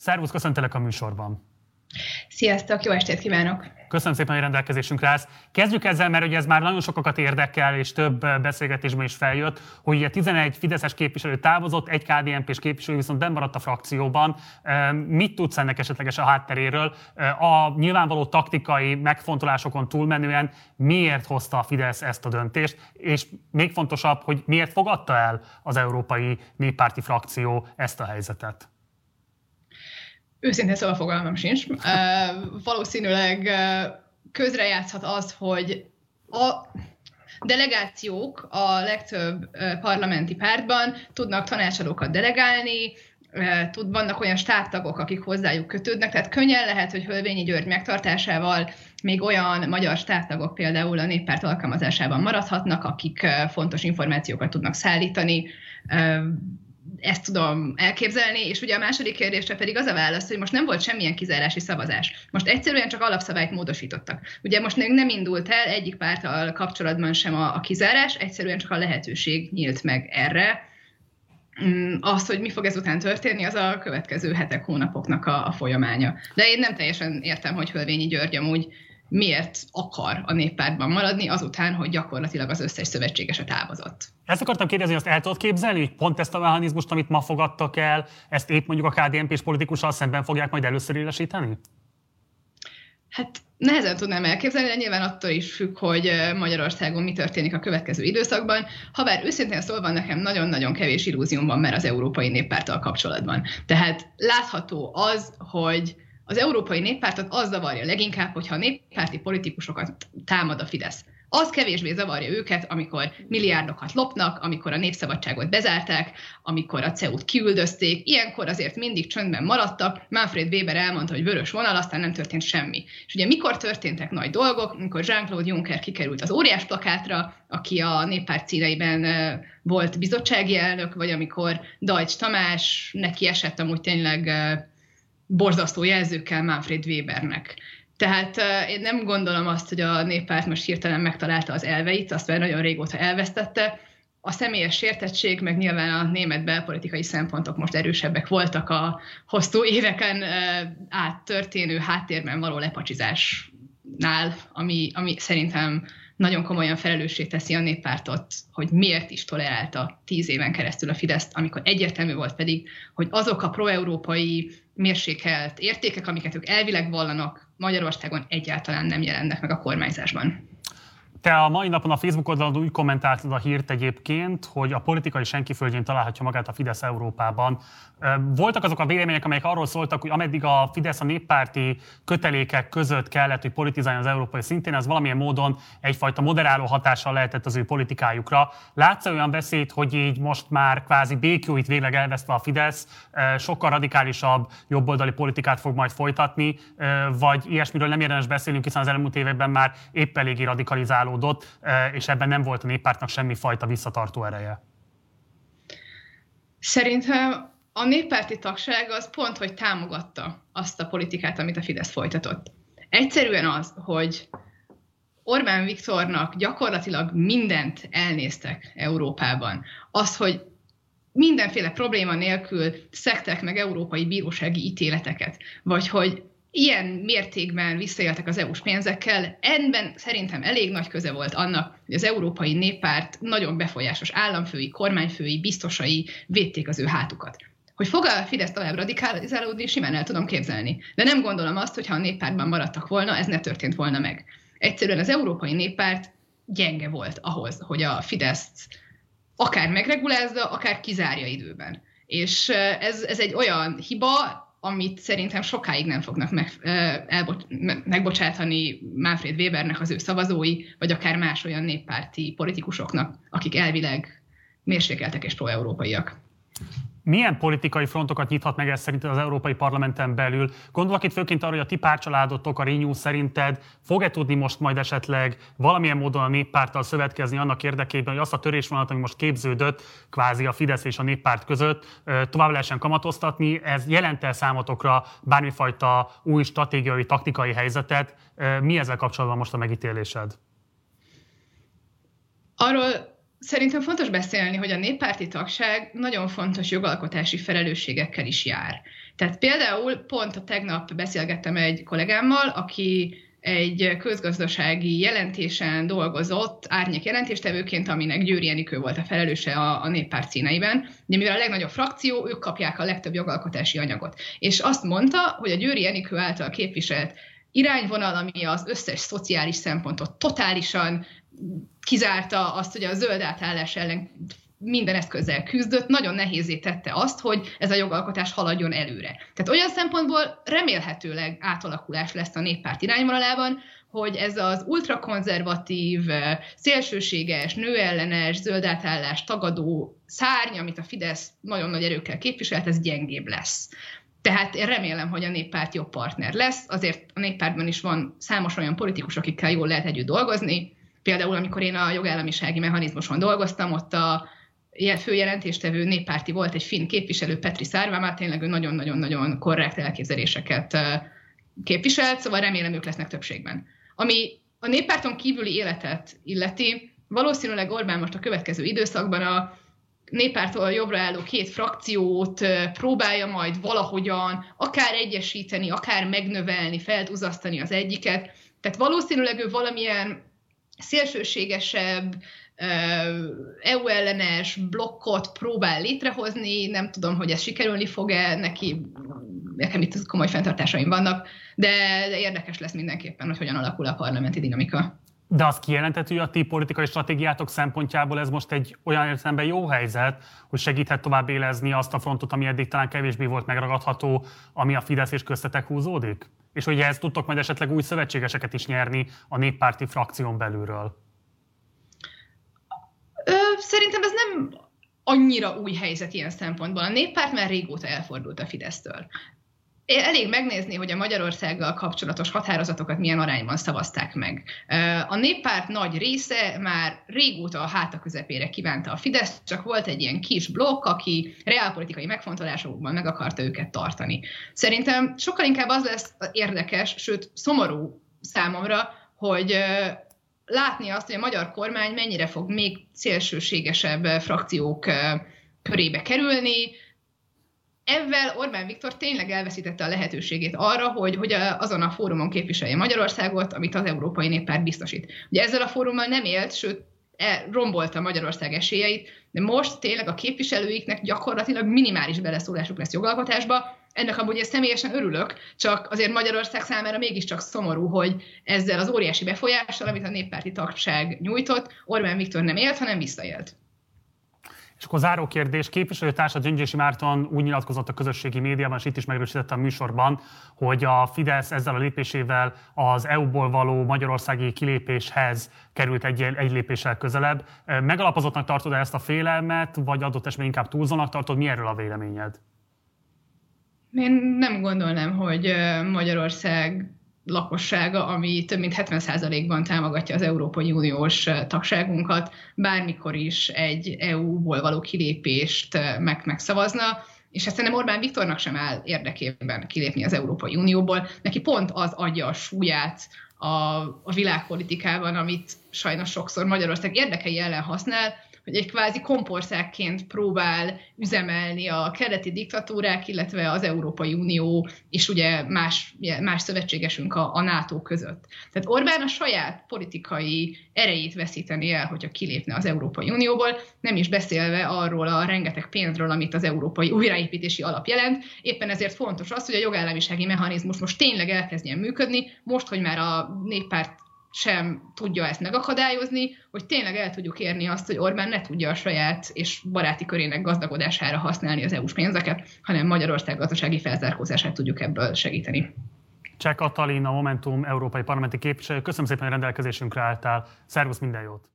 Szervusz, köszöntelek a műsorban. Sziasztok, jó estét kívánok! Köszönöm szépen, hogy rendelkezésünkre állsz. Kezdjük ezzel, mert ugye ez már nagyon sokakat érdekel, és több beszélgetésben is feljött, hogy ugye 11 Fideszes képviselő távozott, egy KDNP-s képviselő viszont nem maradt a frakcióban. Mit tudsz ennek esetleges a hátteréről? A nyilvánvaló taktikai megfontolásokon túlmenően miért hozta a Fidesz ezt a döntést, és még fontosabb, hogy miért fogadta el az Európai Néppárti frakció ezt a helyzetet? Őszintén szóval fogalmam sincs. Uh, valószínűleg uh, közrejátszhat az, hogy a delegációk a legtöbb uh, parlamenti pártban tudnak tanácsadókat delegálni, tud, vannak olyan stábtagok, akik hozzájuk kötődnek, tehát könnyen lehet, hogy Hölvényi György megtartásával még olyan magyar stábtagok például a néppárt alkalmazásában maradhatnak, akik fontos információkat tudnak szállítani, ezt tudom elképzelni, és ugye a második kérdésre pedig az a válasz, hogy most nem volt semmilyen kizárási szavazás. Most egyszerűen csak alapszabályt módosítottak. Ugye most még nem indult el egyik párttal kapcsolatban sem a, a kizárás, egyszerűen csak a lehetőség nyílt meg erre. Mm, az, hogy mi fog ezután történni, az a következő hetek, hónapoknak a, a folyamánya. De én nem teljesen értem, hogy Hölvényi György amúgy miért akar a néppártban maradni azután, hogy gyakorlatilag az összes szövetségese távozott. Ezt akartam kérdezni, hogy azt el tudod képzelni, hogy pont ezt a mechanizmust, amit ma fogadtak el, ezt épp mondjuk a KDNP és politikussal szemben fogják majd először élesíteni? Hát nehezen tudnám elképzelni, de nyilván attól is függ, hogy Magyarországon mi történik a következő időszakban. Habár őszintén szólva nekem nagyon-nagyon kevés illúzióm van már az Európai Néppárttal kapcsolatban. Tehát látható az, hogy az Európai Néppártot az zavarja leginkább, hogyha a néppárti politikusokat támad a Fidesz. Az kevésbé zavarja őket, amikor milliárdokat lopnak, amikor a népszabadságot bezárták, amikor a CEU-t kiüldözték. Ilyenkor azért mindig csöndben maradtak. Manfred Weber elmondta, hogy vörös vonal, aztán nem történt semmi. És ugye mikor történtek nagy dolgok, amikor Jean-Claude Juncker kikerült az óriás plakátra, aki a néppárt színeiben volt bizottsági elnök, vagy amikor Dajcs Tamás neki esett amúgy tényleg borzasztó jelzőkkel Manfred Webernek. Tehát én nem gondolom azt, hogy a néppárt most hirtelen megtalálta az elveit, azt már nagyon régóta elvesztette. A személyes sértettség, meg nyilván a német belpolitikai szempontok most erősebbek voltak a hosszú éveken át történő háttérben való lepacsizásnál, ami, ami szerintem nagyon komolyan felelőssé teszi a néppártot, hogy miért is tolerálta tíz éven keresztül a Fideszt, amikor egyértelmű volt pedig, hogy azok a proeurópai mérsékelt értékek, amiket ők elvileg vallanak, Magyarországon egyáltalán nem jelennek meg a kormányzásban. Te a mai napon a Facebook oldalon úgy kommentáltad a hírt egyébként, hogy a politikai senki földjén találhatja magát a Fidesz Európában. Voltak azok a vélemények, amelyek arról szóltak, hogy ameddig a Fidesz a néppárti kötelékek között kellett, hogy politizáljon az európai szintén, az valamilyen módon egyfajta moderáló hatással lehetett az ő politikájukra. Látsz olyan veszélyt, hogy így most már kvázi békjóit végleg elvesztve a Fidesz sokkal radikálisabb jobboldali politikát fog majd folytatni, vagy ilyesmiről nem érdemes beszélnünk, hiszen az elmúlt években már épp eléggé radikalizálódott, és ebben nem volt a néppártnak semmi fajta visszatartó ereje. Szerintem a néppárti tagság az pont, hogy támogatta azt a politikát, amit a Fidesz folytatott. Egyszerűen az, hogy Orbán Viktornak gyakorlatilag mindent elnéztek Európában. Az, hogy mindenféle probléma nélkül szektek meg európai bírósági ítéleteket, vagy hogy ilyen mértékben visszaéltek az EU-s pénzekkel, ebben szerintem elég nagy köze volt annak, hogy az Európai Néppárt nagyon befolyásos államfői, kormányfői, biztosai védték az ő hátukat. Hogy fog a Fidesz tovább radikalizálódni, simán el tudom képzelni. De nem gondolom azt, hogy ha a néppártban maradtak volna, ez ne történt volna meg. Egyszerűen az Európai Néppárt gyenge volt ahhoz, hogy a Fideszt akár megregulázza, akár kizárja időben. És ez, ez egy olyan hiba, amit szerintem sokáig nem fognak meg, elbocs, megbocsátani Manfred Webernek az ő szavazói, vagy akár más olyan néppárti politikusoknak, akik elvileg mérsékeltek és pro-európaiak. Milyen politikai frontokat nyithat meg ez szerinted az Európai Parlamenten belül? Gondolok itt főként arra, hogy a ti párcsaládotok, a Renew szerinted fog-e tudni most majd esetleg valamilyen módon a néppárttal szövetkezni annak érdekében, hogy azt a törésvonalat, ami most képződött, kvázi a Fidesz és a néppárt között, tovább lehessen kamatoztatni. Ez jelent el számotokra bármifajta új stratégiai, taktikai helyzetet? Mi ezzel kapcsolatban most a megítélésed? Arról Szerintem fontos beszélni, hogy a néppárti tagság nagyon fontos jogalkotási felelősségekkel is jár. Tehát például pont a tegnap beszélgettem egy kollégámmal, aki egy közgazdasági jelentésen dolgozott árnyék jelentéstevőként, aminek Győri Enikő volt a felelőse a, a néppárt színeiben. De mivel a legnagyobb frakció, ők kapják a legtöbb jogalkotási anyagot. És azt mondta, hogy a Győri Enikő által képviselt irányvonal, ami az összes szociális szempontot totálisan kizárta azt, hogy a zöld átállás ellen minden eszközzel küzdött, nagyon nehézé tette azt, hogy ez a jogalkotás haladjon előre. Tehát olyan szempontból remélhetőleg átalakulás lesz a néppárt irányvonalában, hogy ez az ultrakonzervatív, szélsőséges, nőellenes, zöldátállás tagadó szárny, amit a Fidesz nagyon nagy erőkkel képviselt, ez gyengébb lesz. Tehát én remélem, hogy a néppárt jobb partner lesz, azért a néppártban is van számos olyan politikus, akikkel jól lehet együtt dolgozni. Például, amikor én a jogállamisági mechanizmuson dolgoztam, ott a főjelentéstevő néppárti volt egy finn képviselő, Petri Szárvámát, tényleg ő nagyon-nagyon-nagyon korrekt elképzeléseket képviselt, szóval remélem ők lesznek többségben. Ami a néppárton kívüli életet illeti, valószínűleg Orbán most a következő időszakban a néppártól jobbra álló két frakciót próbálja majd valahogyan akár egyesíteni, akár megnövelni, felduzasztani az egyiket. Tehát valószínűleg ő valamilyen szélsőségesebb, EU ellenes blokkot próbál létrehozni, nem tudom, hogy ez sikerülni fog-e, neki, nekem itt komoly fenntartásaim vannak, de, de érdekes lesz mindenképpen, hogy hogyan alakul a parlamenti dinamika. De azt kijelenthető, hogy a ti politikai stratégiátok szempontjából ez most egy olyan értelemben jó helyzet, hogy segíthet tovább élezni azt a frontot, ami eddig talán kevésbé volt megragadható, ami a Fidesz és köztetek húzódik? És hogy ehhez tudtok majd esetleg új szövetségeseket is nyerni a néppárti frakción belülről? Ö, szerintem ez nem annyira új helyzet ilyen szempontból. A néppárt már régóta elfordult a Fidesztől. Elég megnézni, hogy a Magyarországgal kapcsolatos határozatokat milyen arányban szavazták meg. A néppárt nagy része már régóta a háta közepére kívánta a Fidesz, csak volt egy ilyen kis blokk, aki reálpolitikai megfontolásokban meg akarta őket tartani. Szerintem sokkal inkább az lesz érdekes, sőt szomorú számomra, hogy látni azt, hogy a magyar kormány mennyire fog még szélsőségesebb frakciók körébe kerülni. Ezzel Orbán Viktor tényleg elveszítette a lehetőségét arra, hogy, hogy azon a fórumon képviselje Magyarországot, amit az Európai Néppárt biztosít. Ugye ezzel a fórummal nem élt, sőt e, rombolta Magyarország esélyeit, de most tényleg a képviselőiknek gyakorlatilag minimális beleszólásuk lesz jogalkotásba, ennek amúgy én személyesen örülök, csak azért Magyarország számára mégiscsak szomorú, hogy ezzel az óriási befolyással, amit a néppárti tagság nyújtott, Orbán Viktor nem élt, hanem visszaélt. És akkor záró kérdés, képviselőtársa Gyöngyösi Márton úgy nyilatkozott a közösségi médiában, és itt is megerősítette a műsorban, hogy a Fidesz ezzel a lépésével az EU-ból való magyarországi kilépéshez került egy, egy lépéssel közelebb. Megalapozottnak tartod ezt a félelmet, vagy adott esetben inkább túlzónak tartod? Mi erről a véleményed? Én nem gondolnám, hogy Magyarország lakossága, ami több mint 70%-ban támogatja az Európai Uniós tagságunkat, bármikor is egy EU-ból való kilépést meg megszavazna, és ezt szerintem Orbán Viktornak sem áll érdekében kilépni az Európai Unióból. Neki pont az adja a súlyát a, a világpolitikában, amit sajnos sokszor Magyarország érdekei ellen használ, hogy egy kvázi kompországként próbál üzemelni a keleti diktatúrák, illetve az Európai Unió és ugye más, más szövetségesünk a, a NATO között. Tehát Orbán a saját politikai erejét veszíteni el, hogyha kilépne az Európai Unióból, nem is beszélve arról a rengeteg pénzről, amit az Európai Újraépítési Alap jelent. Éppen ezért fontos az, hogy a jogállamisági mechanizmus most tényleg elkezdjen működni, most, hogy már a néppárt sem tudja ezt megakadályozni, hogy tényleg el tudjuk érni azt, hogy Orbán ne tudja a saját és baráti körének gazdagodására használni az EU-s pénzeket, hanem Magyarország gazdasági felzárkózását tudjuk ebből segíteni. Cseh Katalin, a Momentum Európai Parlamenti Képviselő. Köszönöm szépen, hogy rendelkezésünkre álltál. Szervusz, minden jót!